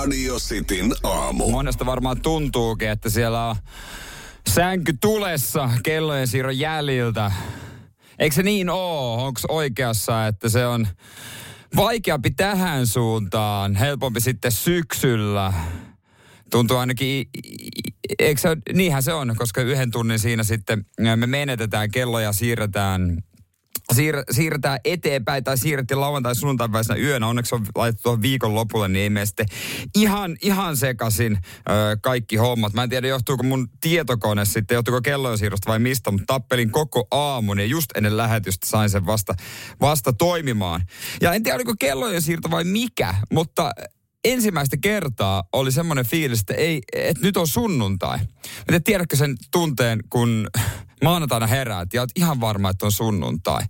Radio Cityn aamu. Monesta varmaan tuntuukin, että siellä on sänky tulessa kellojen siirron jäljiltä. Eikö se niin oo? Onko oikeassa, että se on vaikeampi tähän suuntaan, helpompi sitten syksyllä? Tuntuu ainakin, eikö se, niinhän se on, koska yhden tunnin siinä sitten me menetetään kelloja, siirretään siir- siirretään eteenpäin tai siirrettiin lauantai sunnuntai yönä. Onneksi on laitettu viikon lopulle, niin ei mene sitten ihan, ihan sekasin ö, kaikki hommat. Mä en tiedä, johtuuko mun tietokone sitten, johtuuko kellojen siirrosta vai mistä, mutta tappelin koko aamun ja just ennen lähetystä sain sen vasta, vasta toimimaan. Ja en tiedä, oliko kellojen siirto vai mikä, mutta ensimmäistä kertaa oli semmoinen fiilis, että, ei, että nyt on sunnuntai. Mä tiedätkö sen tunteen, kun maanantaina heräät ja oot ihan varma, että on sunnuntai.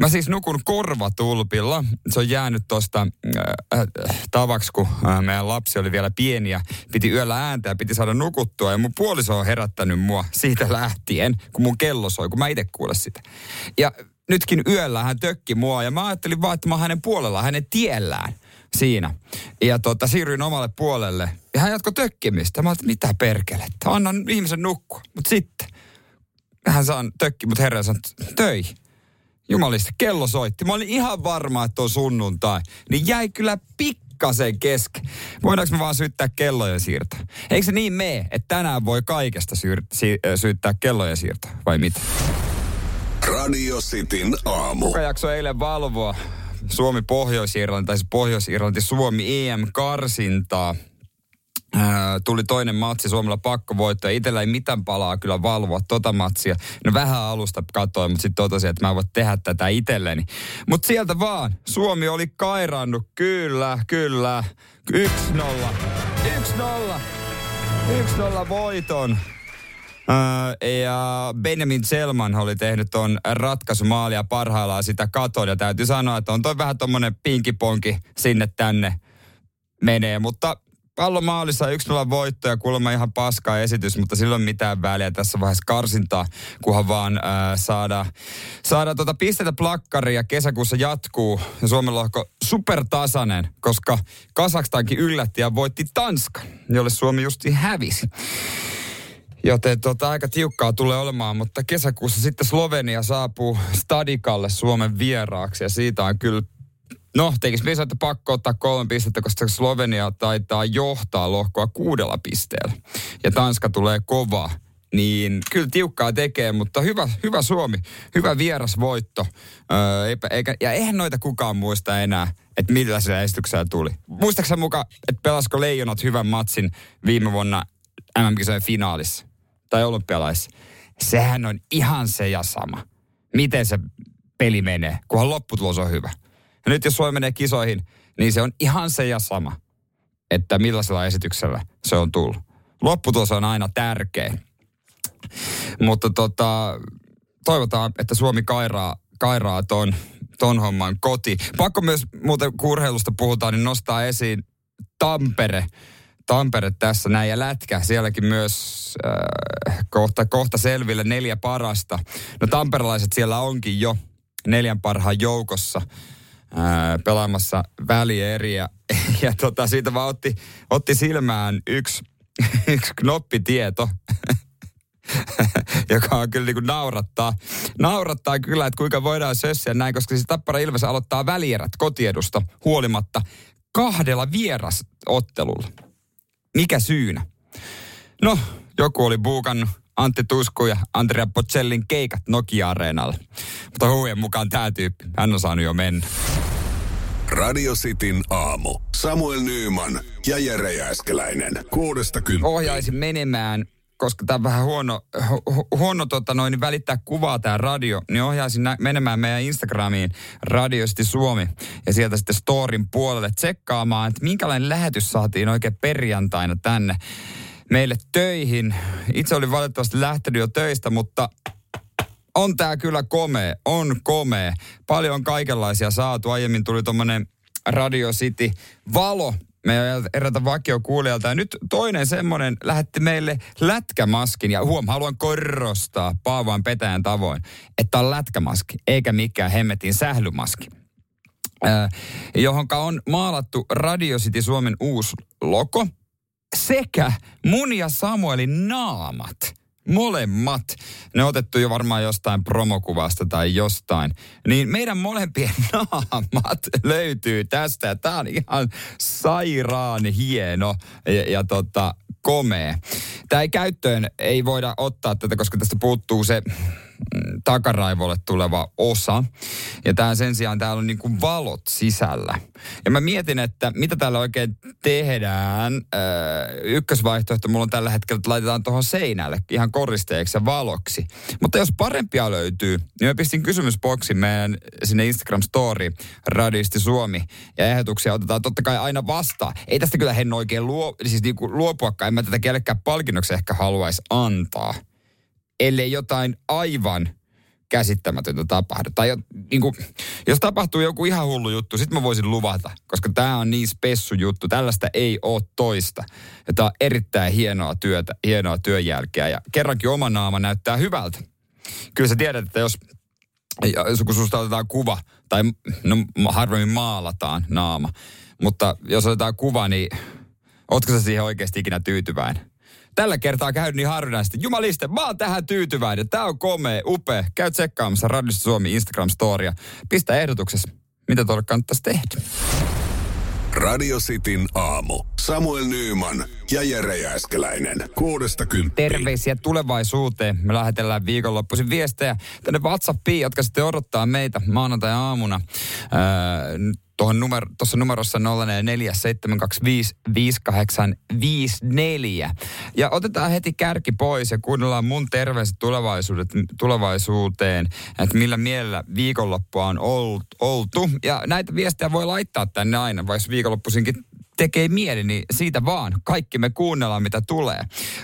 Mä siis nukun korvatulpilla. Se on jäänyt tuosta äh, äh, tavaksi, kun äh, meidän lapsi oli vielä pieni ja piti yöllä ääntä ja piti saada nukuttua. Ja mun puoliso on herättänyt mua siitä lähtien, kun mun kello soi, kun mä itse kuule sitä. Ja nytkin yöllä hän tökki mua ja mä ajattelin vaan, että mä hänen puolellaan, hänen tiellään siinä. Ja tota, siirryin omalle puolelle. Ja hän jatkoi tökkimistä. Mä ajattelin, mitä perkelettä. Annan ihmisen nukkua. Mutta sitten hän saan tökki, mutta herra sanoi, töi. Jumalista, kello soitti. Mä olin ihan varma, että on sunnuntai. Niin jäi kyllä pikkasen kesken. Voidaanko me vaan syyttää kellojen siirto? Eikö se niin mene, että tänään voi kaikesta syy- sy- syyttää kellojen siirto, vai mitä? Radio Cityn aamu. Kuka jaksoi eilen valvoa Suomi-Pohjois-Irlanti, tai siis Pohjois-Irlanti-Suomi EM-karsintaa. Ää, tuli toinen matsi, Suomella pakko voittaa. Itellä ei mitään palaa kyllä valvoa tota matsia. No vähän alusta katsoin, mutta sitten totesin, että mä voin tehdä tätä itselleni. Mutta sieltä vaan, Suomi oli kairannut, kyllä, kyllä. 1-0. 1-0. 1-0 voiton. Öö, ja Benjamin Selman oli tehnyt ton ratkaisumaalia parhaillaan sitä katon. Ja täytyy sanoa, että on toi vähän tommonen pinkiponki sinne tänne menee. Mutta pallomaalissa 1-0 voitto ja kuulemma ihan paska esitys, mutta silloin mitään väliä tässä vaiheessa karsintaa, kunhan vaan ää, saada, saada tota pistetä plakkari ja kesäkuussa jatkuu. Ja Suomen lohko supertasainen, koska Kasakstankin yllätti ja voitti Tanskan, jolle Suomi justi hävisi. Joten tota, aika tiukkaa tulee olemaan, mutta kesäkuussa sitten Slovenia saapuu Stadikalle Suomen vieraaksi ja siitä on kyllä No, tekisi mieli että pakko ottaa kolme pistettä, koska Slovenia taitaa johtaa lohkoa kuudella pisteellä. Ja Tanska tulee kova. Niin kyllä tiukkaa tekee, mutta hyvä, hyvä Suomi, hyvä vierasvoitto. Öö, eikä, ja eihän noita kukaan muista enää, että millä se esityksellä tuli. Muistaaksä mukaan, että pelasko Leijonat hyvän matsin viime vuonna MM-kisojen finaalissa tai olympialaisissa? Sehän on ihan se ja sama. Miten se peli menee, kunhan lopputulos on hyvä. Ja nyt jos Suomi menee kisoihin, niin se on ihan se ja sama, että millaisella esityksellä se on tullut. Lopputulos on aina tärkeä. Mutta tota, toivotaan, että Suomi kairaa, kairaa ton, ton homman koti. Pakko myös muuten, kun urheilusta puhutaan, niin nostaa esiin Tampere. Tampere tässä näin ja lätkä. Sielläkin myös äh, kohta, kohta selville neljä parasta. No tamperelaiset siellä onkin jo neljän parhaan joukossa ää, pelaamassa välieriä. Ja tota, siitä vaan otti, otti silmään yksi, yksi knoppitieto, joka on kyllä niin naurattaa. Naurattaa kyllä, että kuinka voidaan sössiä näin, koska siis Tappara Ilves aloittaa välierät kotiedusta huolimatta kahdella vierasottelulla. Mikä syynä? No, joku oli buukannut Antti Tusku ja Andrea Pocellin keikat Nokia-areenalla. Mutta huujen mukaan tämä tyyppi, hän on saanut jo mennä. Radio Cityn aamu. Samuel Nyyman ja Jere Jääskeläinen. Kuudesta kymppiin. Ohjaisin menemään, koska tämä on vähän huono, hu, huono tota noin, niin välittää kuvaa tämä radio, niin ohjaisin nä- menemään meidän Instagramiin Radiosti Suomi ja sieltä sitten storin puolelle tsekkaamaan, että minkälainen lähetys saatiin oikein perjantaina tänne meille töihin. Itse olin valitettavasti lähtenyt jo töistä, mutta on tää kyllä komea, on komea. Paljon on kaikenlaisia saatu. Aiemmin tuli tommonen Radio City valo meidän erätä vakiokuulijalta. Ja nyt toinen semmonen lähetti meille lätkämaskin. Ja huom, haluan korostaa Paavaan petäjän tavoin, että on lätkämaski, eikä mikään hemmetin sählymaski. johonka on maalattu Radio City Suomen uusi logo sekä mun ja Samuelin naamat. Molemmat. Ne on otettu jo varmaan jostain promokuvasta tai jostain. Niin meidän molempien naamat löytyy tästä. Tämä on ihan sairaan hieno ja, ja tota, komea. Tämä ei käyttöön ei voida ottaa tätä, koska tästä puuttuu se takaraivolle tuleva osa. Ja tämä sen sijaan täällä on niin kuin valot sisällä. Ja mä mietin, että mitä täällä oikein tehdään. Öö, ykkösvaihtoehto mulla on tällä hetkellä, että laitetaan tuohon seinälle ihan koristeeksi ja valoksi. Mutta jos parempia löytyy, niin mä pistin kysymysboksin meidän sinne Instagram Story, Radisti Suomi, ja ehdotuksia otetaan totta kai aina vastaan. Ei tästä kyllä hen oikein luo, siis niin kuin luopuakaan, en mä tätä kellekään palkinnoksi ehkä haluaisi antaa ellei jotain aivan käsittämätöntä tapahdu. Tai jo, niin kuin, jos tapahtuu joku ihan hullu juttu, sitten mä voisin luvata, koska tämä on niin spessu juttu. Tällaista ei ole toista. Ja tämä on erittäin hienoa työtä, hienoa työnjälkeä. Ja kerrankin oma naama näyttää hyvältä. Kyllä sä tiedät, että jos, jos kun susta otetaan kuva, tai no, harvemmin maalataan naama, mutta jos otetaan kuva, niin ootko sä siihen oikeasti ikinä tyytyväinen? Tällä kertaa käy niin harvinaisesti. Jumaliste, mä oon tähän tyytyväinen. Tää on komea, upea. Käy tsekkaamassa Radiosta Suomi Instagram-storia. Pistä ehdotuksessa, mitä tuolla kannattaisi tehdä. Radio Cityn aamu. Samuel Nyyman ja Jere Jääskeläinen. Kuudesta kymppiin. Terveisiä tulevaisuuteen. Me lähetellään viikonloppuisin viestejä tänne WhatsAppiin, jotka sitten odottaa meitä maanantai-aamuna. Öö, numero, tuossa numerossa 0447255854. Ja otetaan heti kärki pois ja kuunnellaan mun terveiset tulevaisuudet, tulevaisuuteen, että millä mielellä viikonloppua on oltu. Ja näitä viestejä voi laittaa tänne aina, vaikka viikonloppuisinkin tekee mieli, niin siitä vaan. Kaikki me kuunnellaan, mitä tulee.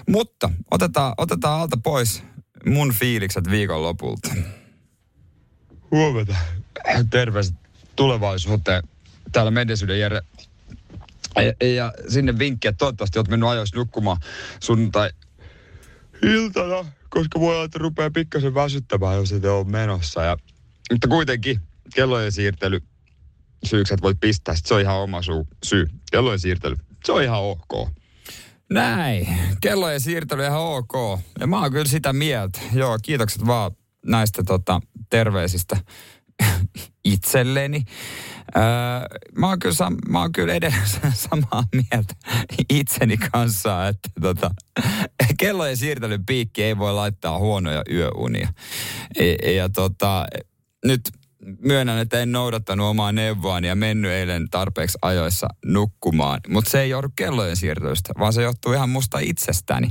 Mutta otetaan, otetaan alta pois mun fiilikset viikonlopulta. Huomenta. Terveiset tulevaisuuteen. Täällä Mendesyyden Jere. Ja, ja sinne vinkki, että toivottavasti olet mennyt ajoissa nukkumaan sunnuntai iltana, koska voi olla, että rupeaa pikkasen väsyttämään, jos et ole menossa. Ja, mutta kuitenkin kellojen siirtely syyksi, että voit pistää, se on ihan oma suu, syy. Kellojen siirtely, se on ihan ok. Näin. Kellojen siirtely ihan ok. Ja mä oon kyllä sitä mieltä. Joo, kiitokset vaan näistä tota, terveisistä itselleni. Öö, mä, oon kyllä, mä oon kyllä edelleen samaa mieltä itseni kanssa, että tota, kellojen siirtelyn piikki ei voi laittaa huonoja yöunia. Ja, ja tota, nyt myönnän, että en noudattanut omaa neuvoani ja mennyt eilen tarpeeksi ajoissa nukkumaan. Mutta se ei johdu kellojen siirtelystä, vaan se johtuu ihan musta itsestäni,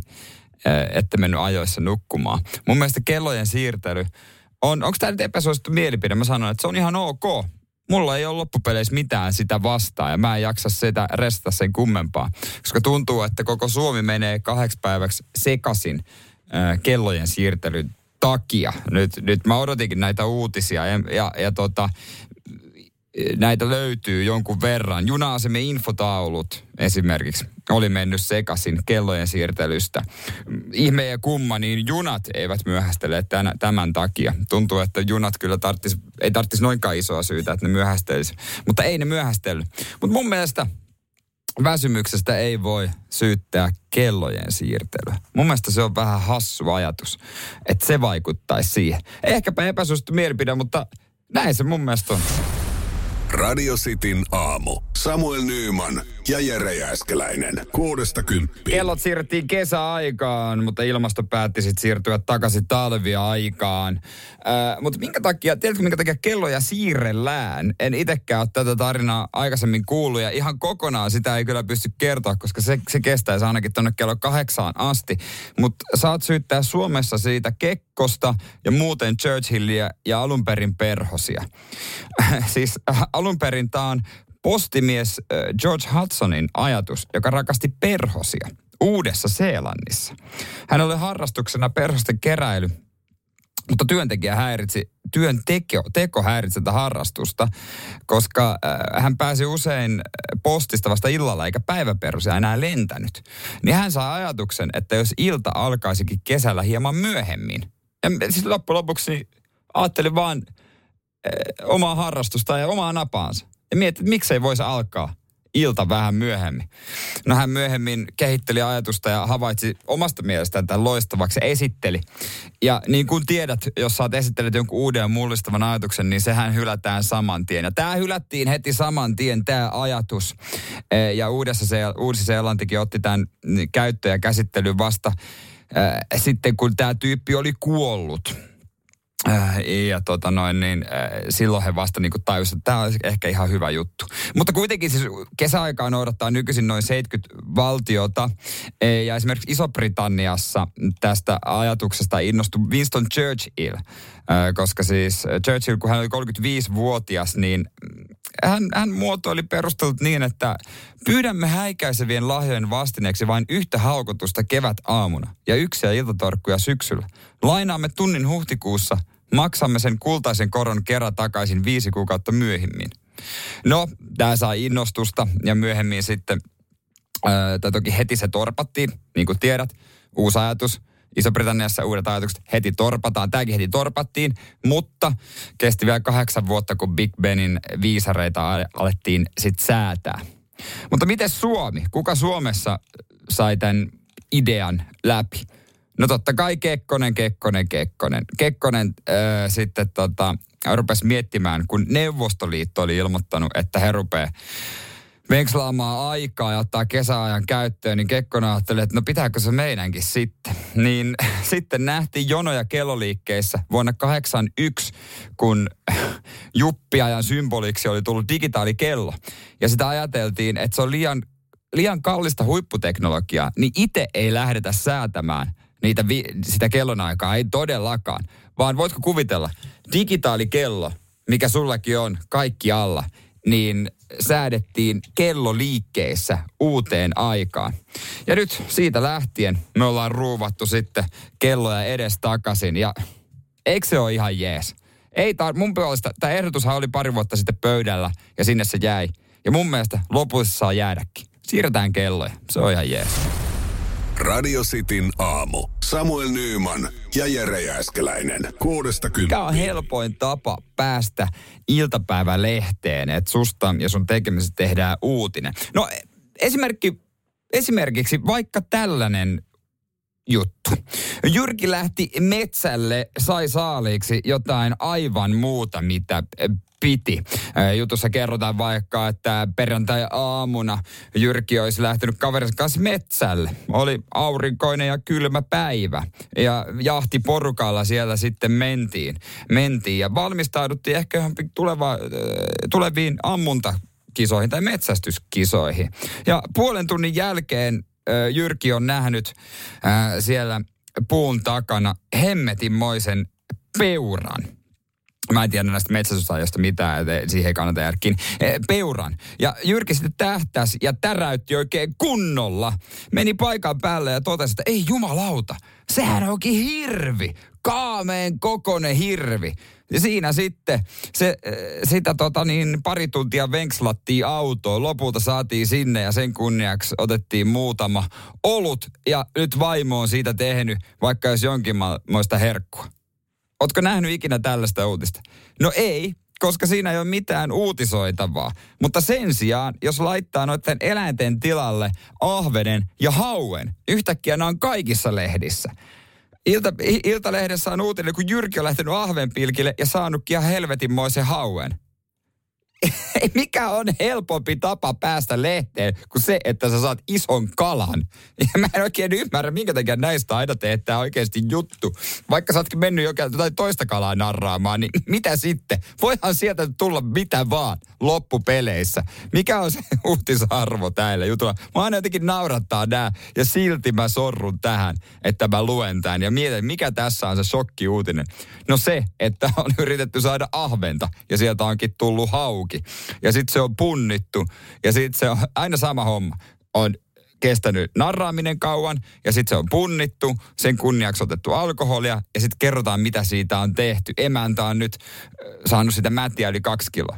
että mennyt ajoissa nukkumaan. Mun mielestä kellojen siirtely on, onko tämä nyt epäsuosittu mielipide? Mä sanon, että se on ihan ok. Mulla ei ole loppupeleissä mitään sitä vastaan ja mä en jaksa sitä restata sen kummempaa. Koska tuntuu, että koko Suomi menee kahdeksi päiväksi sekasin äh, kellojen siirtelyn takia. Nyt, nyt mä odotinkin näitä uutisia ja, ja, ja tota, näitä löytyy jonkun verran. Juna-asemme infotaulut esimerkiksi oli mennyt sekasin kellojen siirtelystä. Ihme ja kumma, niin junat eivät myöhästele tämän, tämän takia. Tuntuu, että junat kyllä tarttis, ei tarvitsisi noinkaan isoa syytä, että ne myöhästelisi. Mutta ei ne myöhästely. Mutta mun mielestä väsymyksestä ei voi syyttää kellojen siirtelyä. Mun mielestä se on vähän hassu ajatus, että se vaikuttaisi siihen. Ehkäpä epäsuosittu mielipide, mutta näin se mun mielestä on. Radio Cityn aamu. Samuel Nyyman ja Jere Jääskeläinen. Kuudesta kymppiin. Kellot siirrettiin kesäaikaan, mutta ilmasto päätti sitten siirtyä takaisin talviaikaan. Äh, mutta minkä takia, tiedätkö minkä takia kelloja siirrellään? En itsekään ole tätä tarinaa aikaisemmin kuullut ja ihan kokonaan sitä ei kyllä pysty kertoa, koska se, se kestäisi ainakin tuonne kello kahdeksaan asti. Mutta saat syyttää Suomessa siitä Kekkosta ja muuten Churchillia ja alunperin perhosia. siis äh, alunperin tämä on postimies George Hudsonin ajatus, joka rakasti perhosia Uudessa Seelannissa. Hän oli harrastuksena perhosten keräily, mutta työntekijä häiritsi, työnteko teko häiritsi tätä harrastusta, koska hän pääsi usein postista vasta illalla eikä päiväperhosia enää lentänyt. Niin hän saa ajatuksen, että jos ilta alkaisikin kesällä hieman myöhemmin. Ja siis loppujen lopuksi ajattelin vaan omaa harrastusta ja omaa napaansa ja mietti, että miksei voisi alkaa ilta vähän myöhemmin. No hän myöhemmin kehitteli ajatusta ja havaitsi omasta mielestään tämän loistavaksi esitteli. Ja niin kuin tiedät, jos sä oot esitellyt jonkun uuden ja mullistavan ajatuksen, niin sehän hylätään saman tien. Ja tämä hylättiin heti saman tien, tämä ajatus. E, ja uudessa se, Uusi-Seelantikin otti tämän käyttöön ja käsittelyyn vasta äh, sitten, kun tämä tyyppi oli kuollut ja tota noin, niin äh, silloin he vasta niin tajusivat, että tämä olisi ehkä ihan hyvä juttu. Mutta kuitenkin siis kesäaikaa noudattaa nykyisin noin 70 valtiota. Ja esimerkiksi Iso-Britanniassa tästä ajatuksesta innostui Winston Churchill. Äh, koska siis Churchill, kun hän oli 35-vuotias, niin hän, hän muotoili perustelut niin, että pyydämme häikäisevien lahjojen vastineeksi vain yhtä haukotusta kevät aamuna ja yksiä iltatorkkuja syksyllä. Lainaamme tunnin huhtikuussa – maksamme sen kultaisen koron kerran takaisin viisi kuukautta myöhemmin. No, tämä sai innostusta ja myöhemmin sitten, tai toki heti se torpattiin, niin kuin tiedät, uusi ajatus. Iso-Britanniassa uudet ajatukset heti torpataan. Tämäkin heti torpattiin, mutta kesti vielä kahdeksan vuotta, kun Big Benin viisareita alettiin sitten säätää. Mutta miten Suomi? Kuka Suomessa sai tämän idean läpi? No totta kai Kekkonen, Kekkonen, Kekkonen. Kekkonen äh, sitten tota, rupesi miettimään, kun Neuvostoliitto oli ilmoittanut, että he rupeaa venkslaamaan aikaa ja ottaa kesäajan käyttöön, niin Kekkonen ajatteli, että no pitääkö se meidänkin sitten. Niin sitten nähtiin jonoja kelloliikkeissä vuonna 81, kun juppiajan symboliksi oli tullut digitaalikello. Ja sitä ajateltiin, että se on liian, liian kallista huipputeknologiaa, niin itse ei lähdetä säätämään – niitä vi- sitä kellonaikaa, ei todellakaan. Vaan voitko kuvitella, digitaalikello, mikä sullakin on kaikki alla, niin säädettiin kello liikkeessä uuteen aikaan. Ja nyt siitä lähtien me ollaan ruuvattu sitten kelloja edes takaisin. Ja eikö se ole ihan jees? Ei tar- mun puolesta, tämä ehdotushan oli pari vuotta sitten pöydällä ja sinne se jäi. Ja mun mielestä lopussa saa jäädäkin. Siirretään kelloja. Se on ihan jees. Radio Cityn aamu. Samuel Nyyman ja Jere Jääskeläinen. Kuudesta Mikä on helpoin tapa päästä iltapäivälehteen, että susta ja sun tekemisestä tehdään uutinen? No esimerkki, esimerkiksi vaikka tällainen juttu. Jyrki lähti metsälle, sai saaliiksi jotain aivan muuta, mitä piti. Jutussa kerrotaan vaikka, että perjantai-aamuna Jyrki olisi lähtenyt kaverinsa kanssa metsälle. Oli aurinkoinen ja kylmä päivä. Ja jahti porukalla siellä sitten mentiin. mentiin ja valmistauduttiin ehkä johonkin tuleva, tuleviin ammunta kisoihin tai metsästyskisoihin. Ja puolen tunnin jälkeen Jyrki on nähnyt siellä puun takana hemmetinmoisen peuran. Mä en tiedä näistä metsästysajoista mitään, että siihen ei kannata järkkiin. Peuran. Ja Jyrki sitten tähtäsi ja täräytti oikein kunnolla. Meni paikan päälle ja totesi, että ei jumalauta, sehän onkin hirvi. Kaameen kokonen hirvi. Ja siinä sitten se, sitä tota niin, pari tuntia venkslattiin autoon. Lopulta saatiin sinne ja sen kunniaksi otettiin muutama olut. Ja nyt vaimo on siitä tehnyt, vaikka jos jonkinmoista herkkua. Ootko nähnyt ikinä tällaista uutista? No ei, koska siinä ei ole mitään uutisoitavaa. Mutta sen sijaan, jos laittaa noiden eläinten tilalle ahvenen ja hauen, yhtäkkiä nämä on kaikissa lehdissä. Ilta, Iltalehdessä on uutinen, kun Jyrki on lähtenyt ahvenpilkille ja saanutkin ihan helvetinmoisen hauen. mikä on helpompi tapa päästä lehteen kuin se, että sä saat ison kalan. Ja mä en oikein ymmärrä, minkä takia näistä aina teettää oikeasti juttu. Vaikka sä ootkin mennyt jotain toista kalaa narraamaan, niin mitä sitten? Voihan sieltä tulla mitä vaan loppupeleissä. Mikä on se uutisarvo täällä jutulla? Mä aina jotenkin naurattaa nää ja silti mä sorrun tähän, että mä luen tämän ja mietin, mikä tässä on se shokki-uutinen. No se, että on yritetty saada ahventa ja sieltä onkin tullut hauki. Ja sitten se on punnittu ja sitten se on aina sama homma. On kestänyt narraaminen kauan ja sitten se on punnittu, sen kunniaksi otettu alkoholia ja sitten kerrotaan, mitä siitä on tehty. Emäntä on nyt saanut sitä mätiä yli kaksi kiloa.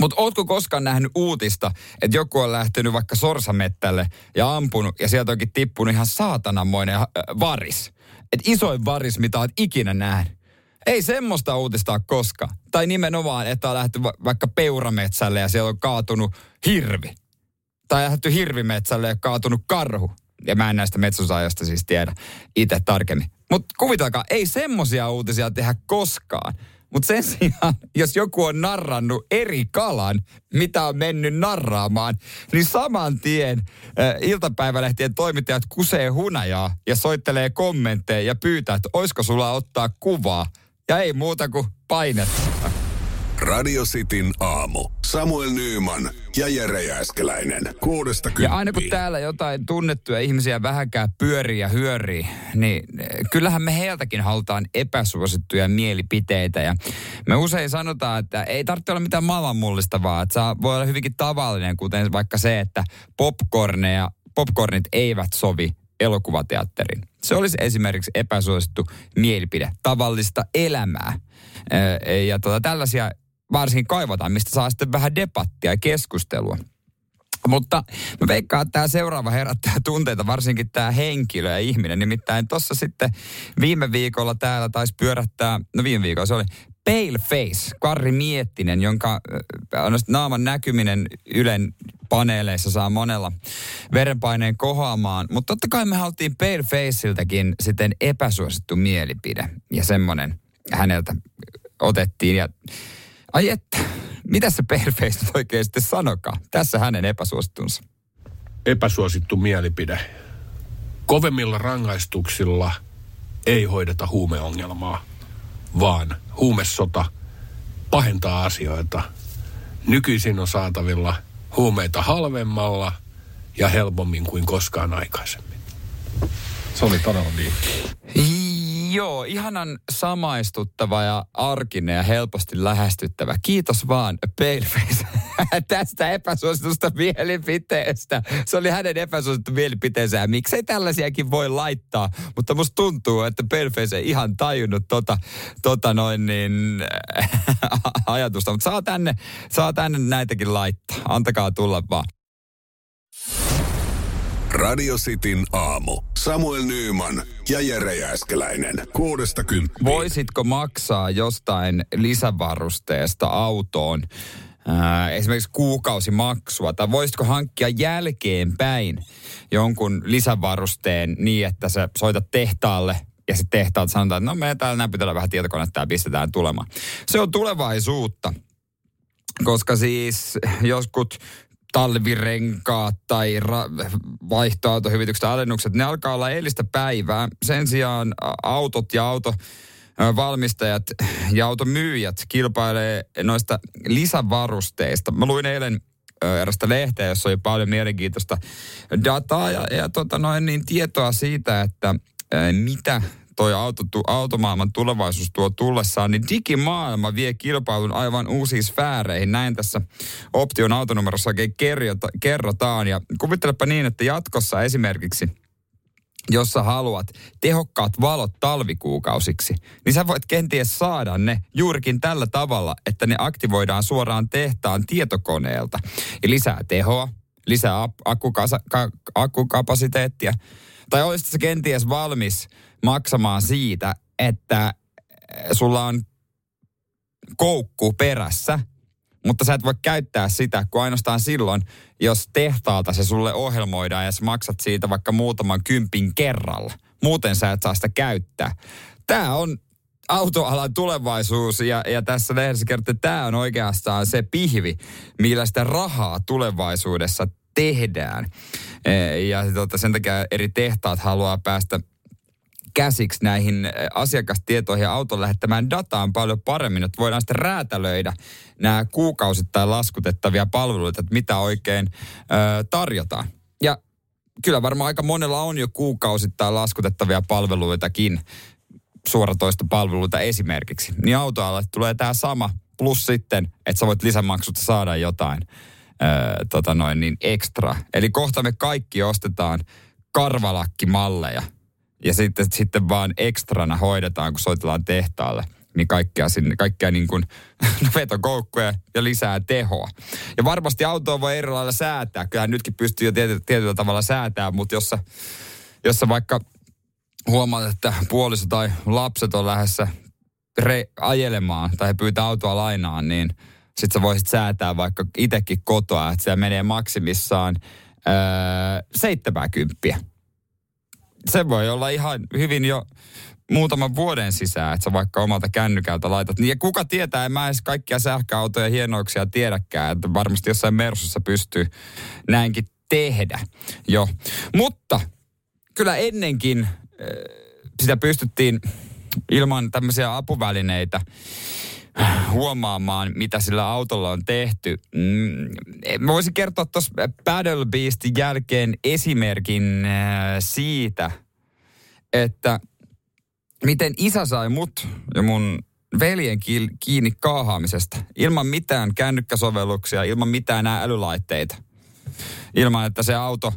Mutta ootko koskaan nähnyt uutista, että joku on lähtenyt vaikka sorsamettälle ja ampunut ja sieltä onkin tippunut ihan saatananmoinen varis? Että isoin varis, mitä oot ikinä nähnyt. Ei semmoista uutista koskaan. Tai nimenomaan, että on lähty va- vaikka peurametsälle ja siellä on kaatunut hirvi. Tai lähty hirvimetsälle ja kaatunut karhu. Ja mä en näistä metsäsajasta siis tiedä itse tarkemmin. Mutta kuvitelkaa, ei semmoisia uutisia tehdä koskaan. Mutta sen sijaan, jos joku on narrannut eri kalan, mitä on mennyt narraamaan, niin saman tien äh, iltapäivälehtien toimittajat kusee hunajaa ja soittelee kommentteja ja pyytää, että oisko sulla ottaa kuvaa. Ja ei muuta kuin painetta. Radio Cityn aamu. Samuel Nyyman ja Jere Jääskeläinen. Kuudesta Ja aina kun täällä jotain tunnettuja ihmisiä vähäkään pyörii ja hyörii, niin eh, kyllähän me heiltäkin halutaan epäsuosittuja mielipiteitä. Ja me usein sanotaan, että ei tarvitse olla mitään maailmanmullistavaa, että saa, voi olla hyvinkin tavallinen, kuten vaikka se, että popcorneja, popcornit eivät sovi elokuvateatterin. Se olisi esimerkiksi epäsuosittu mielipide, tavallista elämää. Ja tota, tällaisia varsinkin kaivataan, mistä saa sitten vähän debattia ja keskustelua. Mutta mä veikkaan, että tämä seuraava herättää tunteita, varsinkin tämä henkilö ja ihminen. Nimittäin tuossa sitten viime viikolla täällä taisi pyörähtää, no viime viikolla se oli Pale Face, Karri Miettinen, jonka äh, naaman näkyminen Ylen paneeleissa saa monella verenpaineen kohoamaan. Mutta totta kai me haluttiin Pale Faceiltäkin sitten epäsuosittu mielipide. Ja semmoinen häneltä otettiin. Ja ai että, mitä se Pale Face oikein sitten sanokaa? Tässä hänen epäsuosittunsa. epäsuosittu mielipide. Kovemmilla rangaistuksilla ei hoideta huumeongelmaa, vaan huumesota pahentaa asioita. Nykyisin on saatavilla huumeita halvemmalla ja helpommin kuin koskaan aikaisemmin. Se oli todella niin. Joo, ihanan samaistuttava ja arkinen ja helposti lähestyttävä. Kiitos vaan Paleface tästä epäsuositusta mielipiteestä. Se oli hänen epäsuosittu mielipiteensä miksei tällaisiakin voi laittaa. Mutta musta tuntuu, että Paleface ei ihan tajunnut tota, tota noin niin ajatusta. Mutta saa tänne, saa tänne näitäkin laittaa. Antakaa tulla vaan. Radio Cityn aamu. Samuel Nyyman ja Jere Jääskeläinen. Kuudesta kymppiin. Voisitko maksaa jostain lisävarusteesta autoon ää, esimerkiksi kuukausimaksua, tai voisitko hankkia jälkeenpäin jonkun lisävarusteen niin, että sä soitat tehtaalle ja sitten tehtaat sanotaan, että no me täällä näpytellään vähän tietokonetta ja pistetään tulemaan. Se on tulevaisuutta, koska siis joskut talvirenkaat tai ra- vaihtoautohyvitykset alennukset, ne alkaa olla eilistä päivää. Sen sijaan autot ja auto valmistajat ja automyyjät kilpailee noista lisävarusteista. Mä luin eilen erästä lehteä, jossa oli paljon mielenkiintoista dataa ja, ja tota noin, niin tietoa siitä, että mitä toi auto, automaailman tulevaisuus tuo tullessaan, niin digimaailma vie kilpailun aivan uusiin sfääreihin. Näin tässä Option autonumerossa oikein kerrotaan. Ja kuvittelepa niin, että jatkossa esimerkiksi jos sä haluat tehokkaat valot talvikuukausiksi, niin sä voit kenties saada ne juurikin tällä tavalla, että ne aktivoidaan suoraan tehtaan tietokoneelta. Ja lisää tehoa, lisää akkukapasiteettia. Tai olisit sä kenties valmis maksamaan siitä, että sulla on koukku perässä, mutta sä et voi käyttää sitä kuin ainoastaan silloin, jos tehtaalta se sulle ohjelmoidaan ja sä maksat siitä vaikka muutaman kympin kerralla. Muuten sä et saa sitä käyttää. Tämä on autoalan tulevaisuus ja, ja tässä lehdessä kertoo, että tämä on oikeastaan se pihvi, millä sitä rahaa tulevaisuudessa tehdään. E, Ja tota, sen takia eri tehtaat haluaa päästä käsiksi näihin eh, asiakastietoihin ja auton lähettämään dataan paljon paremmin, että voidaan sitten räätälöidä nämä kuukausittain laskutettavia palveluita, että mitä oikein ö, tarjotaan. Ja kyllä varmaan aika monella on jo kuukausittain laskutettavia palveluitakin, suoratoista palveluita esimerkiksi. Niin autoalle tulee tämä sama, plus sitten, että sä voit lisämaksusta saada jotain ö, tota noin, niin ekstra. Eli kohta me kaikki ostetaan karvalakkimalleja – ja sitten, sitten vaan ekstrana hoidetaan, kun soitellaan tehtaalle, niin kaikkea, sinne, kaikkea niin kuin vetokoukkuja ja lisää tehoa. Ja varmasti autoa voi eri lailla säätää. Kyllähän nytkin pystyy jo tiety, tietyllä tavalla säätämään, mutta jos sä, jos sä vaikka huomaat, että puoliso tai lapset on lähdössä re- ajelemaan tai he pyytää autoa lainaan, niin sit sä voisit säätää vaikka itekin kotoa, että se menee maksimissaan öö, 70. Se voi olla ihan hyvin jo muutaman vuoden sisään, että sä vaikka omalta kännykältä laitat. Niin ja kuka tietää, en mä edes kaikkia sähköautoja hienouksia tiedäkään, että varmasti jossain Mersussa pystyy näinkin tehdä jo. Mutta kyllä ennenkin äh, sitä pystyttiin ilman tämmöisiä apuvälineitä huomaamaan, mitä sillä autolla on tehty. Mm, voisin kertoa tuossa Paddle Beastin jälkeen esimerkin äh, siitä, että miten isä sai mut ja mun veljen kiinni kaahaamisesta ilman mitään kännykkäsovelluksia, ilman mitään älylaitteita. Ilman, että se auto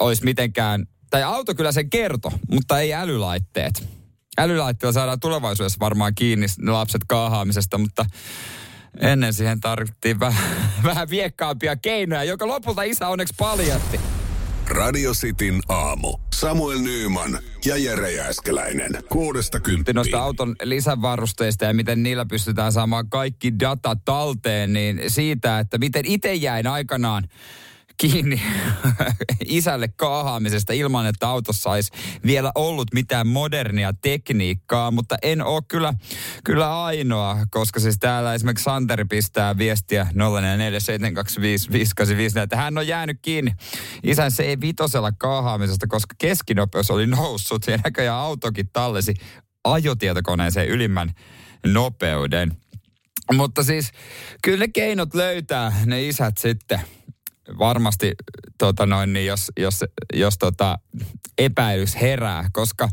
olisi mitenkään, tai auto kyllä sen kerto, mutta ei älylaitteet. Älylaitteilla saadaan tulevaisuudessa varmaan kiinni lapset kaahaamisesta, mutta ennen siihen tarvittiin vähän, vähän viekkaampia keinoja, joka lopulta isä onneksi paljasti. Radio Cityn aamu. Samuel Nyyman ja Jere Jääskeläinen. Kuudesta kymppiin. Noista auton lisävarusteista ja miten niillä pystytään saamaan kaikki data talteen, niin siitä, että miten itse jäin aikanaan kiinni isälle kaahaamisesta ilman, että autossa olisi vielä ollut mitään modernia tekniikkaa, mutta en ole kyllä, kyllä ainoa, koska siis täällä esimerkiksi Santeri pistää viestiä 0447255854, että hän on jäänyt kiinni isän C5 kaahaamisesta, koska keskinopeus oli noussut ja näköjään autokin tallesi ajotietokoneeseen ylimmän nopeuden. Mutta siis kyllä ne keinot löytää ne isät sitten varmasti tota noin, niin jos, jos, jos tota, epäilys herää, koska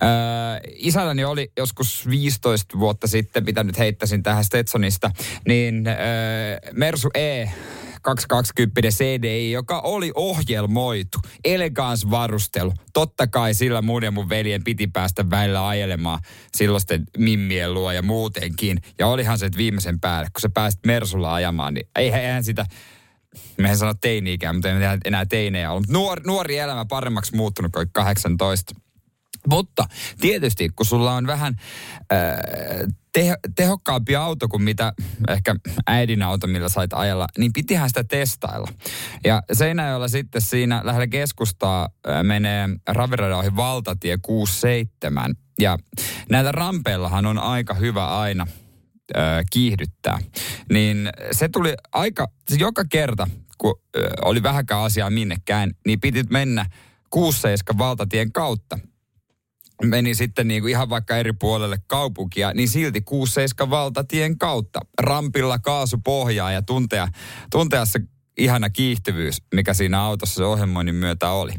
ää, isälläni oli joskus 15 vuotta sitten, mitä nyt heittäisin tähän Stetsonista, niin ää, Mersu E 220 CDI, joka oli ohjelmoitu. Elegans varustelu. Totta kai sillä mun ja mun veljen piti päästä välillä ajelemaan silloisten mimmien luo ja muutenkin. Ja olihan se viimeisen päälle, kun sä pääsit Mersulla ajamaan, niin eihän sitä me en sano teini-ikää, mutta ei enää teinejä ollut. Nuor, nuori elämä paremmaksi muuttunut kuin 18. Mutta tietysti, kun sulla on vähän äh, te, tehokkaampi auto kuin mitä ehkä äidin auto, millä sait ajella, niin pitihän sitä testailla. Ja Seinäjoella sitten siinä lähellä keskustaa äh, menee raviradauhin valtatie 67. Ja näitä rampeillahan on aika hyvä aina kiihdyttää. Niin se tuli aika, se joka kerta, kun oli vähäkään asiaa minnekään, niin piti mennä 6 valtatien kautta. Meni sitten niin kuin ihan vaikka eri puolelle kaupunkia, niin silti 6 valtatien kautta. Rampilla kaasupohjaa ja tuntea, tuntea se ihana kiihtyvyys, mikä siinä autossa se ohjelmoinnin myötä oli.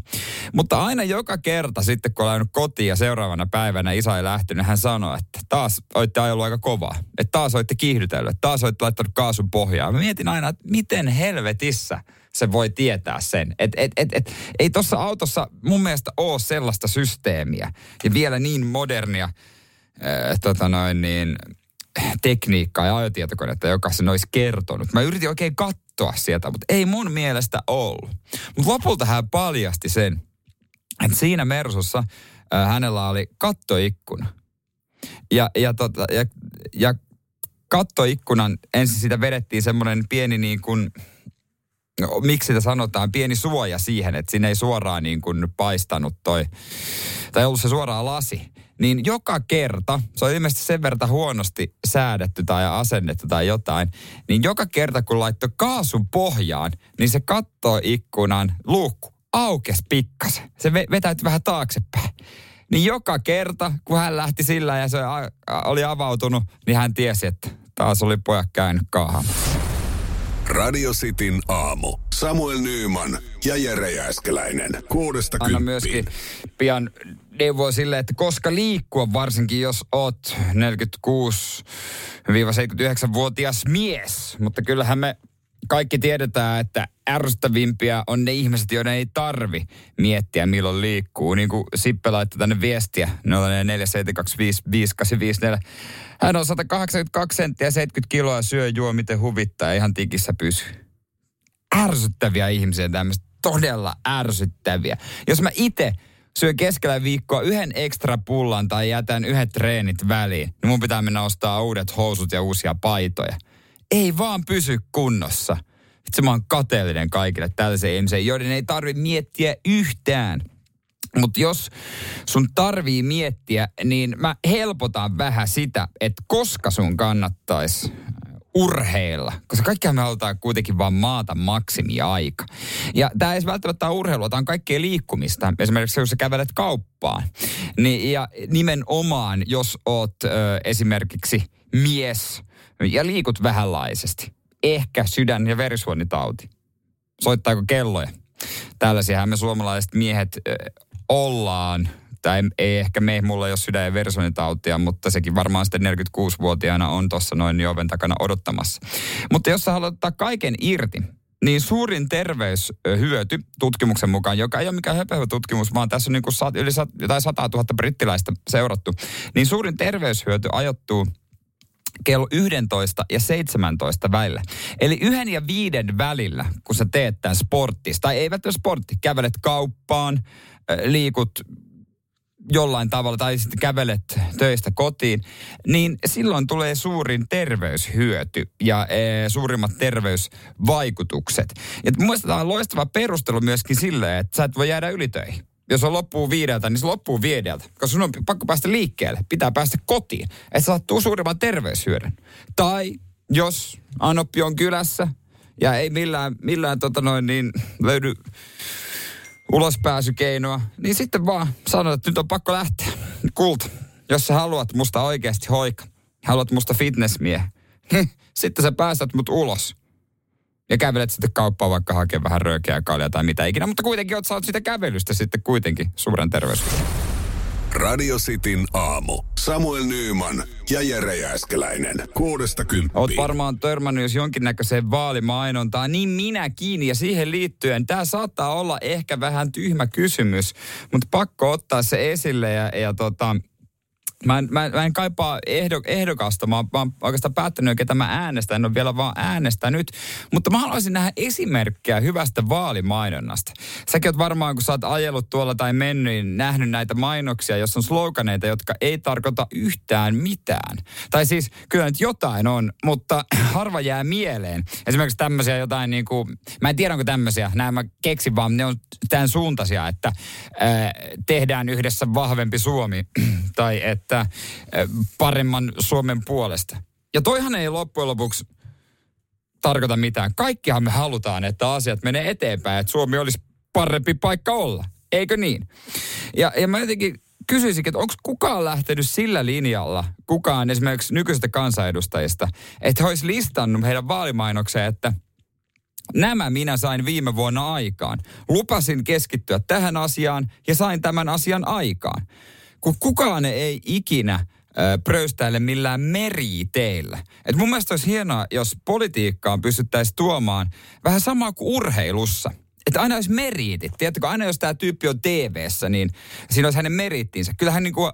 Mutta aina joka kerta sitten, kun olen kotiin ja seuraavana päivänä isä ei lähtenyt, hän sanoi, että taas olette ajellut aika kovaa. Että taas olette kiihdytellyt, että taas olette laittanut kaasun pohjaa. Mä mietin aina, että miten helvetissä se voi tietää sen. Et, et, et, et, ei tuossa autossa mun mielestä ole sellaista systeemiä. Ja vielä niin modernia äh, tota noin niin, tekniikkaa ja ajotietokonetta, joka sen olisi kertonut. Mä yritin oikein katsoa sieltä, mutta ei mun mielestä ollut. Mutta lopulta hän paljasti sen, että siinä Mersussa äh, hänellä oli kattoikkuna. Ja, ja, tota, ja, ja kattoikkunan, ensin sitä vedettiin semmoinen pieni niin kuin, no, miksi sitä sanotaan, pieni suoja siihen, että siinä ei suoraan niin kuin paistanut toi, tai ollut se suoraan lasi niin joka kerta, se on ilmeisesti sen verran huonosti säädetty tai asennettu tai jotain, niin joka kerta kun laittoi kaasun pohjaan, niin se kattoi ikkunan luukku aukes pikkasen. Se vetäytyi vähän taaksepäin. Niin joka kerta, kun hän lähti sillä ja se oli avautunut, niin hän tiesi, että taas oli pojat käynyt kaahaamassa. Radio Cityn aamu. Samuel Nyyman ja Jere Jääskeläinen. Kuudesta Anna myöskin pian neuvoa sille, että koska liikkua, varsinkin jos oot 46-79-vuotias mies. Mutta kyllähän me kaikki tiedetään, että ärsyttävimpiä on ne ihmiset, joiden ei tarvi miettiä, milloin liikkuu. Niin kuin Sippe laittoi tänne viestiä 04725584. Hän on 182 senttiä, 70 kiloa, syö, juo miten huvittaa ihan tikissä pysyy. Ärsyttäviä ihmisiä tämmöistä, todella ärsyttäviä. Jos mä itse syön keskellä viikkoa yhden ekstra pullan tai jätän yhdet treenit väliin, niin mun pitää mennä ostaa uudet housut ja uusia paitoja. Ei vaan pysy kunnossa. Itse mä oon kateellinen kaikille tällaisen ihmisille, joiden ei tarvitse miettiä yhtään. Mutta jos sun tarvii miettiä, niin mä helpotan vähän sitä, että koska sun kannattaisi urheilla, koska kaikkihan me halutaan kuitenkin vaan maata maksimiaika. Ja tämä ei välttämättä ole urheilua, tämä on kaikkea liikkumista. Esimerkiksi jos sä kävelet kauppaan, niin, ja nimenomaan jos oot ö, esimerkiksi mies ja liikut vähänlaisesti, ehkä sydän- ja verisuonitauti. Soittaako kelloja? Tällaisiahan me suomalaiset miehet ö, ollaan tai ei ehkä me, mulla ei ole sydän- ja verisuonitautia, mutta sekin varmaan sitten 46-vuotiaana on tuossa noin niin oven takana odottamassa. Mutta jos sä haluat ottaa kaiken irti, niin suurin terveyshyöty tutkimuksen mukaan, joka ei ole mikään höpöhö tutkimus, vaan tässä on niin kuin sat, yli sat, jotain 100 000 brittiläistä seurattu, niin suurin terveyshyöty ajoittuu kello 11 ja 17 välillä. Eli yhden ja viiden välillä, kun sä teet tämän sporttista, tai eivät ole sportti, kävelet kauppaan, liikut jollain tavalla tai sitten kävelet töistä kotiin, niin silloin tulee suurin terveyshyöty ja e, suurimmat terveysvaikutukset. Ja tämä on loistava perustelu myöskin sille, että sä et voi jäädä ylitöihin. Jos on loppuu viideltä, niin se loppuu viideltä. Koska sun on pakko päästä liikkeelle. Pitää päästä kotiin. Että saat suurimman terveyshyödyn. Tai jos Anoppi on kylässä ja ei millään, millään tota noin, niin löydy ulospääsykeinoa, niin sitten vaan sanot, että nyt on pakko lähteä. Kulta, jos sä haluat musta oikeasti hoika, haluat musta fitnessmie, niin sitten sä päästät mut ulos. Ja kävelet sitten kauppaan vaikka hakee vähän röökeä kaljaa tai mitä ikinä, mutta kuitenkin oot saat sitä kävelystä sitten kuitenkin suuren terveys. Radio Cityn aamu. Samuel Nyyman ja Jere Jääskeläinen. Kuudesta kymppiin. Oot varmaan törmännyt jos jonkinnäköiseen vaalimainontaan, niin minäkin. Ja siihen liittyen tämä saattaa olla ehkä vähän tyhmä kysymys, mutta pakko ottaa se esille ja, ja tota, Mä en, mä, mä en kaipaa ehdo, ehdokasta, mä oon, mä oon oikeastaan päättänyt, ketä mä äänestän, en ole vielä vaan äänestänyt. Mutta mä haluaisin nähdä esimerkkejä hyvästä vaalimainonnasta. Säkin oot varmaan, kun sä oot ajellut tuolla tai mennyt, niin nähnyt näitä mainoksia, jossa on sloganeita, jotka ei tarkoita yhtään mitään. Tai siis kyllä nyt jotain on, mutta harva jää mieleen. Esimerkiksi tämmöisiä jotain niin kuin, mä en tiedä onko tämmöisiä, nämä mä keksin vaan, ne on tämän suuntaisia, että äh, tehdään yhdessä vahvempi Suomi. tai että että paremman Suomen puolesta. Ja toihan ei loppujen lopuksi tarkoita mitään. Kaikkihan me halutaan, että asiat menee eteenpäin, että Suomi olisi parempi paikka olla. Eikö niin? Ja, ja mä jotenkin kysyisinkin, että onko kukaan lähtenyt sillä linjalla, kukaan esimerkiksi nykyisistä kansanedustajista, että he olisi listannut heidän vaalimainokseen, että nämä minä sain viime vuonna aikaan. Lupasin keskittyä tähän asiaan ja sain tämän asian aikaan kun kukaan ei ikinä pröystäile millään meriteillä. Et mun mielestä olisi hienoa, jos politiikkaan pystyttäisiin tuomaan vähän samaa kuin urheilussa. Että aina olisi meriitit. Tiedättekö, aina jos tämä tyyppi on tv niin siinä olisi hänen merittinsä. Kyllähän niin kuin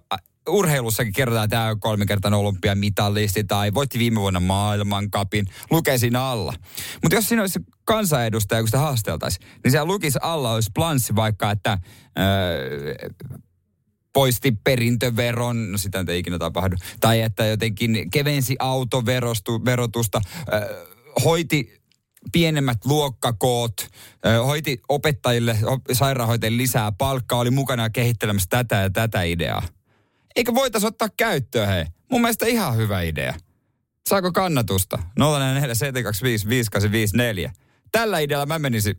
urheilussakin kerrotaan tämä kolmikertainen olympiamitalisti tai voitti viime vuonna maailmankapin, lukee siinä alla. Mutta jos siinä olisi kansanedustaja, kun sitä haasteltaisiin, niin siellä lukisi alla olisi planssi vaikka, että öö, poisti perintöveron, no sitä ei ikinä tapahdu, tai että jotenkin kevensi autoverotusta, äh, hoiti pienemmät luokkakoot, äh, hoiti opettajille, sairaanhoitajille lisää palkkaa, oli mukana kehittelemässä tätä ja tätä ideaa. Eikö voitaisiin ottaa käyttöön, hei? Mun mielestä ihan hyvä idea. Saako kannatusta? 047255854. Tällä idealla mä menisin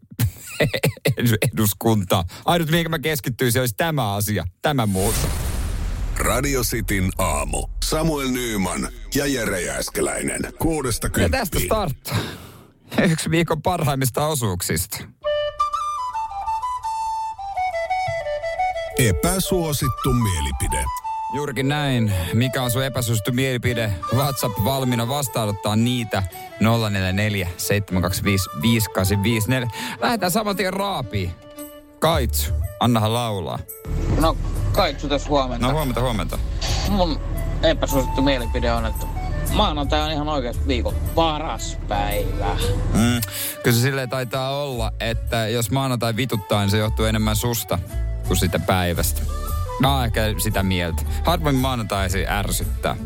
eduskuntaa. Ainut, mihin mä keskittyisin, olisi tämä asia, tämä muuta. Radio Cityn aamu. Samuel Nyyman ja Jere Jääskeläinen. Kuudesta Ja tästä starttaa. Yksi viikon parhaimmista osuuksista. Epäsuosittu mielipide. Juurikin näin. Mikä on sun epäsuosittu mielipide? WhatsApp valmiina vastaanottaa niitä 044 725 5854. Lähdetään saman tien raapiin. Kaitsu, annahan laulaa. No, Kaitsu tässä huomenta. No huomenta, huomenta. Mun epäsuosittu mielipide on, että maanantai on ihan oikeasti viikon paras päivä. Mm, kyllä se silleen taitaa olla, että jos maanantai vituttaa, niin se johtuu enemmän susta kuin sitä päivästä. Mä oon ehkä sitä mieltä. Harvoin maanantaisi ärsyttää.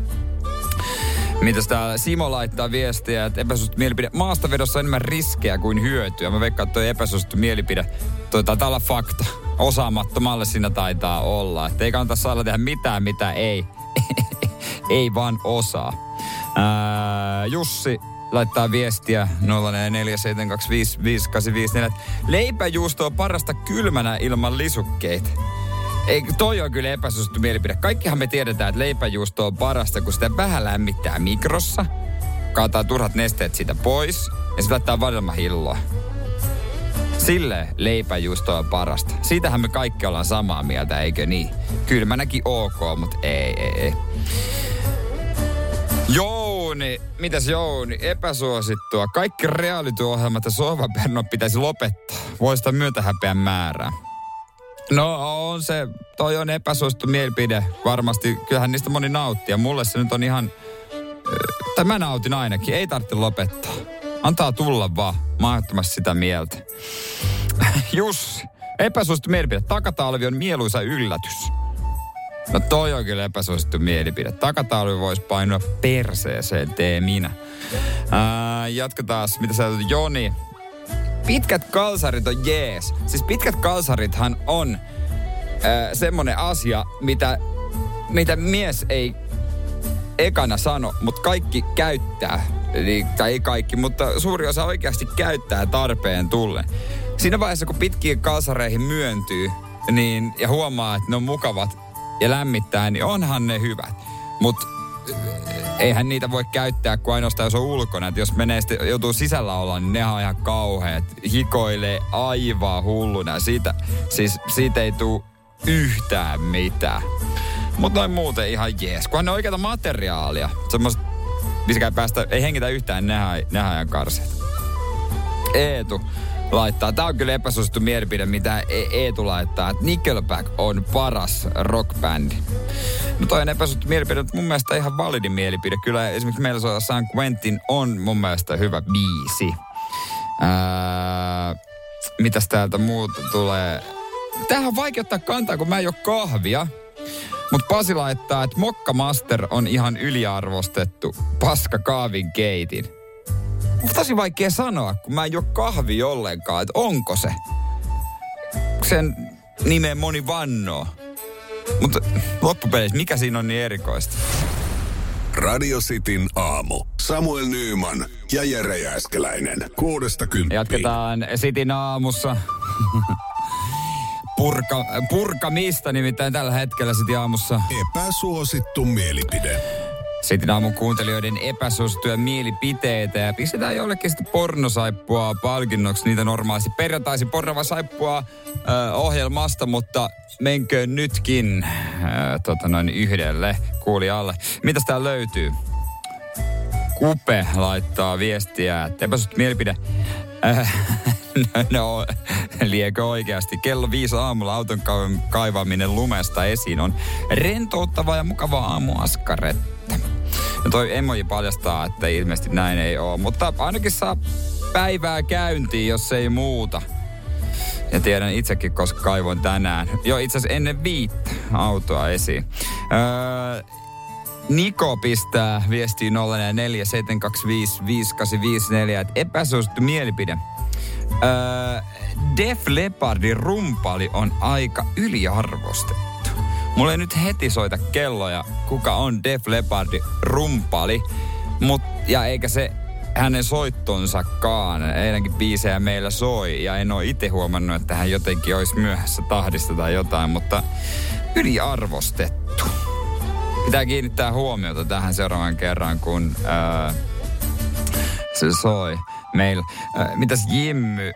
Mitäs täällä Simo laittaa viestiä, että epäsuosittu mielipide. Maastavedossa on enemmän riskejä kuin hyötyä. Mä veikkaan, että toi epäsuosittu mielipide, toi taitaa olla fakta. Osaamattomalle siinä taitaa olla. Että ei kannata saada tehdä mitään, mitä ei. ei vaan osaa. Ää, Jussi laittaa viestiä 0447255854. Leipäjuusto on parasta kylmänä ilman lisukkeita. Ei, toi on kyllä epäsuosittu mielipide. Kaikkihan me tiedetään, että leipäjuusto on parasta, kun sitä vähän lämmittää mikrossa. Kaataa turhat nesteet siitä pois ja sitten laittaa vadelmahilloa. Sille leipäjuusto on parasta. Siitähän me kaikki ollaan samaa mieltä, eikö niin? Kylmänäkin ok, mutta ei, ei, ei. Jouni, mitäs Jouni, epäsuosittua. Kaikki reality-ohjelmat ja sohvapernot pitäisi lopettaa. Voista myötähäpeän määrää. No on se, toi on epäsuosittu mielipide. Varmasti, kyllähän niistä moni nauttii. Ja mulle se nyt on ihan, tai mä nautin ainakin, ei tarvitse lopettaa. Antaa tulla vaan, mä sitä mieltä. Jussi, epäsuosittu mielipide. Takatalvi on mieluisa yllätys. No toi on kyllä epäsuosittu mielipide. Takatalvi voisi painua perseeseen, tee minä. Ää, jatketaan, mitä sä Joni. Pitkät kalsarit on jees. Siis pitkät kalsarithan on ää, semmonen asia, mitä, mitä mies ei ekana sano, mutta kaikki käyttää. Eli, tai ei kaikki, mutta suuri osa oikeasti käyttää tarpeen tullen. Siinä vaiheessa, kun pitkiin kalsareihin myöntyy niin, ja huomaa, että ne on mukavat ja lämmittää, niin onhan ne hyvät. Mutta eihän niitä voi käyttää kuin ainoastaan, jos on ulkona. Et jos menee sitten, joutuu sisällä olla, niin ne on ihan kauheat. Hikoilee aivan hulluna. Siitä, siis siitä ei tule yhtään mitään. Mutta noin muuten ihan jees. Kunhan ne oikeita materiaalia. Semmoista, missä päästä, ei hengitä yhtään nehäjän karseet. Eetu laittaa. Tämä on kyllä epäsuosittu mielipide, mitä e- Eetu laittaa. Että Nickelback on paras rockbändi. No toi on epäsuosittu mielipide, mutta mun mielestä ihan validi mielipide. Kyllä esimerkiksi meillä soittaa San Quentin on mun mielestä hyvä biisi. Ää, mitäs täältä muuta tulee? Tähän on vaikea ottaa kantaa, kun mä en ole kahvia. Mutta Pasi laittaa, että Mokka Master on ihan yliarvostettu paska kaavin keitin tosi vaikea sanoa, kun mä en juo kahvi ollenkaan, että onko se. Sen nimeen moni vannoo. Mutta loppupeleissä, mikä siinä on niin erikoista? Radio Cityn aamu. Samuel Nyyman ja Jere Jääskeläinen. Kuudesta kymppiin. Jatketaan Cityn aamussa. Purka, purkamista nimittäin tällä hetkellä Cityn aamussa. Epäsuosittu mielipide. Sitten aamun kuuntelijoiden epäsuosittuja mielipiteitä ja pistetään jollekin sitten pornosaippua palkinnoksi niitä normaalisti perjantaisin pornova saippua äh, ohjelmasta, mutta menköön nytkin äh, tota noin yhdelle kuulijalle. Mitäs tää löytyy? Kupe laittaa viestiä, että epäsuosittu mielipide. Äh, no, liekö oikeasti? Kello viisi aamulla auton kaivaminen lumesta esiin on rentouttava ja mukava aamuaskaretta. Ja toi emoji paljastaa, että ilmeisesti näin ei ole. Mutta ainakin saa päivää käyntiin, jos ei muuta. Ja tiedän itsekin, koska kaivoin tänään. Jo itse asiassa ennen viittä autoa esiin. Öö, Niko pistää viestiin 047255854, että epäsuosittu mielipide. Öö, Def Leppardin rumpali on aika yliarvostettu. Mulla ei nyt heti soita kelloja, kuka on Def Leppardin rumpali. Mut, ja eikä se hänen soittonsakaan. Eilenkin biisejä meillä soi ja en ole itse huomannut, että hän jotenkin olisi myöhässä tahdista tai jotain, mutta yliarvostettu. Pitää kiinnittää huomiota tähän seuraavan kerran, kun ää, se soi meillä. Ää, mitäs Jimmy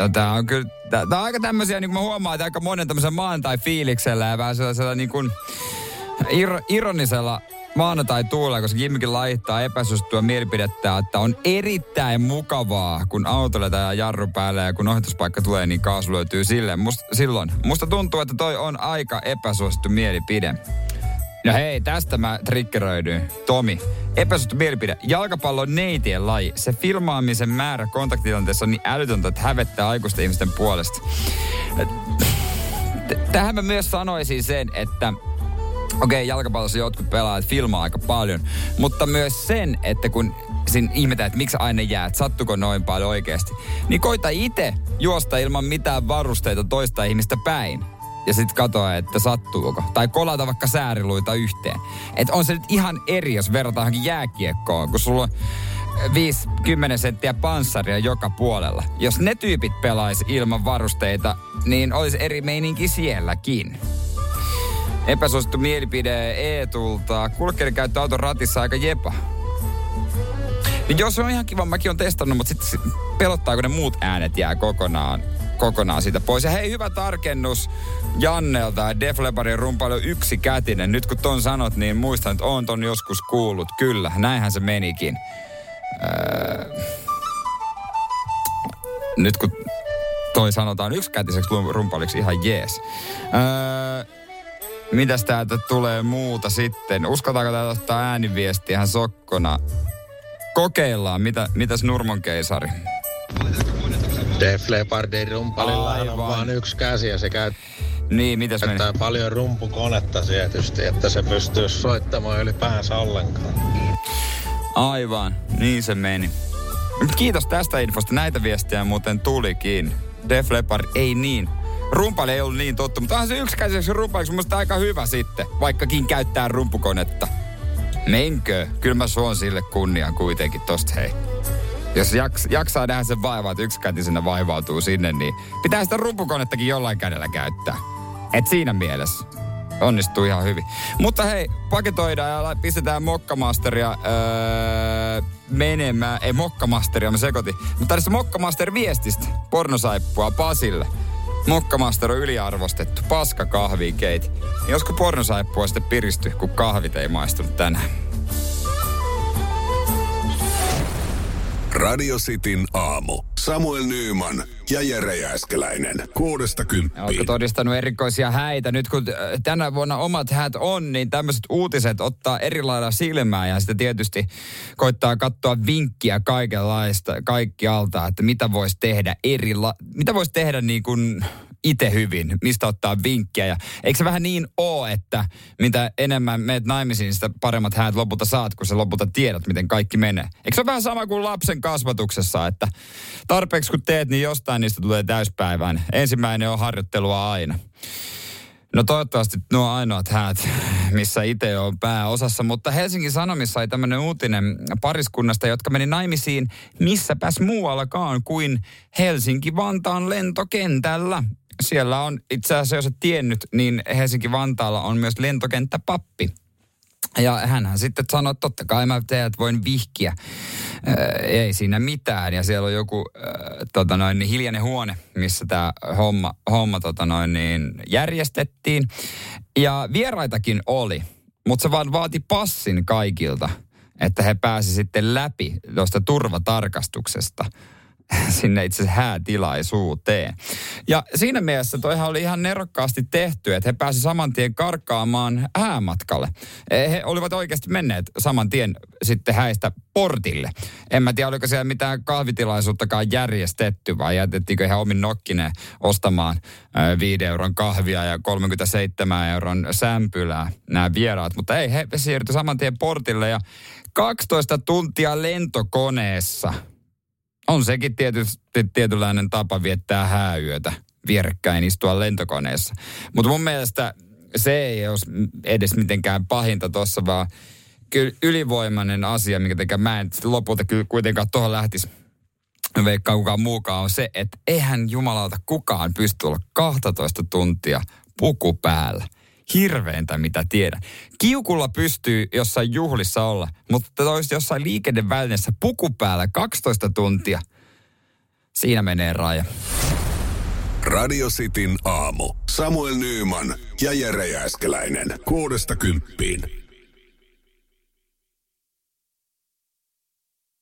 No, tää on kyllä, tää, tää on aika tämmöisiä, niin kuin mä huomaan, että aika monen tämmöisen maanantai-fiiliksellä ja vähän sellaisella niin kuin ir, ironisella maanantai-tuulella, koska Jimmikin laittaa epäsuosittua mielipidettä, että on erittäin mukavaa, kun auto ja jarru päälle ja kun ohituspaikka tulee, niin kaasu löytyy sille. Must, silloin. Musta tuntuu, että toi on aika epäsuosittu mielipide. No hei, tästä mä triggeröidyin. Tomi, epäsuosittu mielipide. Jalkapallo on neitien laji. Se filmaamisen määrä kontaktitilanteessa on niin älytöntä, että hävettää aikuisten ihmisten puolesta. tähän mä myös sanoisin sen, että okei, okay, jalkapallossa jotkut pelaajat filmaa aika paljon, mutta myös sen, että kun siinä ihmetään, että miksi aina jää, että sattuko noin paljon oikeasti, niin koita itse juosta ilman mitään varusteita toista ihmistä päin ja sitten katoa, että sattuuko. Tai kolata vaikka sääriluita yhteen. Et on se nyt ihan eri, jos verrataan jääkiekkoon, kun sulla on 5-10 senttiä panssaria joka puolella. Jos ne tyypit pelaisi ilman varusteita, niin olisi eri meininki sielläkin. Epäsuosittu mielipide Eetulta. Kulkeiden käyttö auton ratissa aika jepa. Niin jos on ihan kiva, mäkin on testannut, mutta sitten pelottaa, kun ne muut äänet jää kokonaan, kokonaan siitä pois. Ja hei, hyvä tarkennus Jannelta. Def Leppardin rumpailu yksi kätinen. Nyt kun ton sanot, niin muistan, että on ton joskus kuullut. Kyllä, näinhän se menikin. Öö, nyt kun toi sanotaan yksikätiseksi rumpaliksi ihan jees. Öö, mitäs täältä tulee muuta sitten? Uskotaanko täältä ottaa ääniviestiä ihan sokkona? Kokeillaan. Mitä, mitäs Nurmon keisari? Def Leppardin rumpalilla on vain yksi käsi ja se käy niin, mitäs meni? paljon rumpukonetta tietysti, että se pystyy soittamaan ylipäänsä ollenkaan. Aivan, niin se meni. Kiitos tästä infosta. Näitä viestejä muuten tulikin. Def Leppard ei niin. Rumpali ei ollut niin tottu, mutta onhan se yksikäiseksi rumpaliksi mun aika hyvä sitten, vaikkakin käyttää rumpukonetta. Menkö? Kyllä mä suon sille kunnian kuitenkin tosta hei. Jos jaks, jaksaa nähdä sen vaivaa, että yksikätisenä vaivautuu sinne, niin pitää sitä rumpukonettakin jollain kädellä käyttää. Et siinä mielessä onnistuu ihan hyvin. Mutta hei, paketoidaan ja pistetään Mokkamasteria öö, menemään. Ei Mokkamasteria, mä sekoitin. Mutta tässä Mokkamaster viestistä pornosaippua Pasille. Mokkamaster on yliarvostettu. Paska kahviin keiti. Niin josko pornosaippua sitten piristy, kun kahvit ei maistunut tänään. Radio Cityn aamu. Samuel Nyyman ja Jere Jääskeläinen. Kuudesta kymppiin. Oletko todistanut erikoisia häitä? Nyt kun äh, tänä vuonna omat häät on, niin tämmöiset uutiset ottaa eri lailla silmää ja sitten tietysti koittaa katsoa vinkkiä kaikenlaista, kaikkialta, että mitä voisi tehdä eri la- mitä voisi tehdä niin kuin itse hyvin, mistä ottaa vinkkiä. Ja eikö se vähän niin ole, että mitä enemmän meet naimisiin, sitä paremmat häät lopulta saat, kun sä lopulta tiedät, miten kaikki menee. Eikö se ole vähän sama kuin lapsen kasvatuksessa, että tarpeeksi kun teet, niin jostain niistä tulee täyspäivään. Ensimmäinen on harjoittelua aina. No toivottavasti nuo ainoat häät, missä itse on pääosassa, mutta Helsingin Sanomissa sai tämmöinen uutinen pariskunnasta, jotka meni naimisiin missäpäs muuallakaan kuin Helsinki-Vantaan lentokentällä siellä on itse asiassa, jos et tiennyt, niin Helsinki-Vantaalla on myös lentokenttäpappi. Ja hän sitten sanoi, että totta kai mä teet voin vihkiä. Ää, ei siinä mitään. Ja siellä on joku ää, tota noin, niin hiljainen huone, missä tämä homma, homma tota noin, niin järjestettiin. Ja vieraitakin oli, mutta se vaan vaati passin kaikilta, että he pääsi sitten läpi tuosta turvatarkastuksesta. sinne itse häätilaisuuteen. Ja siinä mielessä toihan oli ihan nerokkaasti tehty, että he pääsivät saman tien karkkaamaan häämatkalle. E, he olivat oikeasti menneet saman tien sitten häistä portille. En mä tiedä, oliko siellä mitään kahvitilaisuuttakaan järjestetty vai jätettiinkö ihan omin nokkineen ostamaan 5 euron kahvia ja 37 euron sämpylää nämä vieraat. Mutta ei, he siirtyi saman tien portille ja 12 tuntia lentokoneessa – on sekin tietysti tietynlainen tapa viettää hääyötä vierekkäin istua lentokoneessa. Mutta mun mielestä se ei ole edes mitenkään pahinta tuossa, vaan kyllä ylivoimainen asia, minkä tekee mä en lopulta kyllä kuitenkaan tuohon lähtisi veikkaa kukaan muukaan, on se, että eihän jumalauta kukaan pysty olla 12 tuntia puku päällä hirveintä, mitä tiedän. Kiukulla pystyy jossain juhlissa olla, mutta olisi jossain liikennevälineessä puku päällä 12 tuntia. Siinä menee raja. Radio Cityn aamu. Samuel Nyyman ja Jere Jääskeläinen. Kuudesta kymppiin.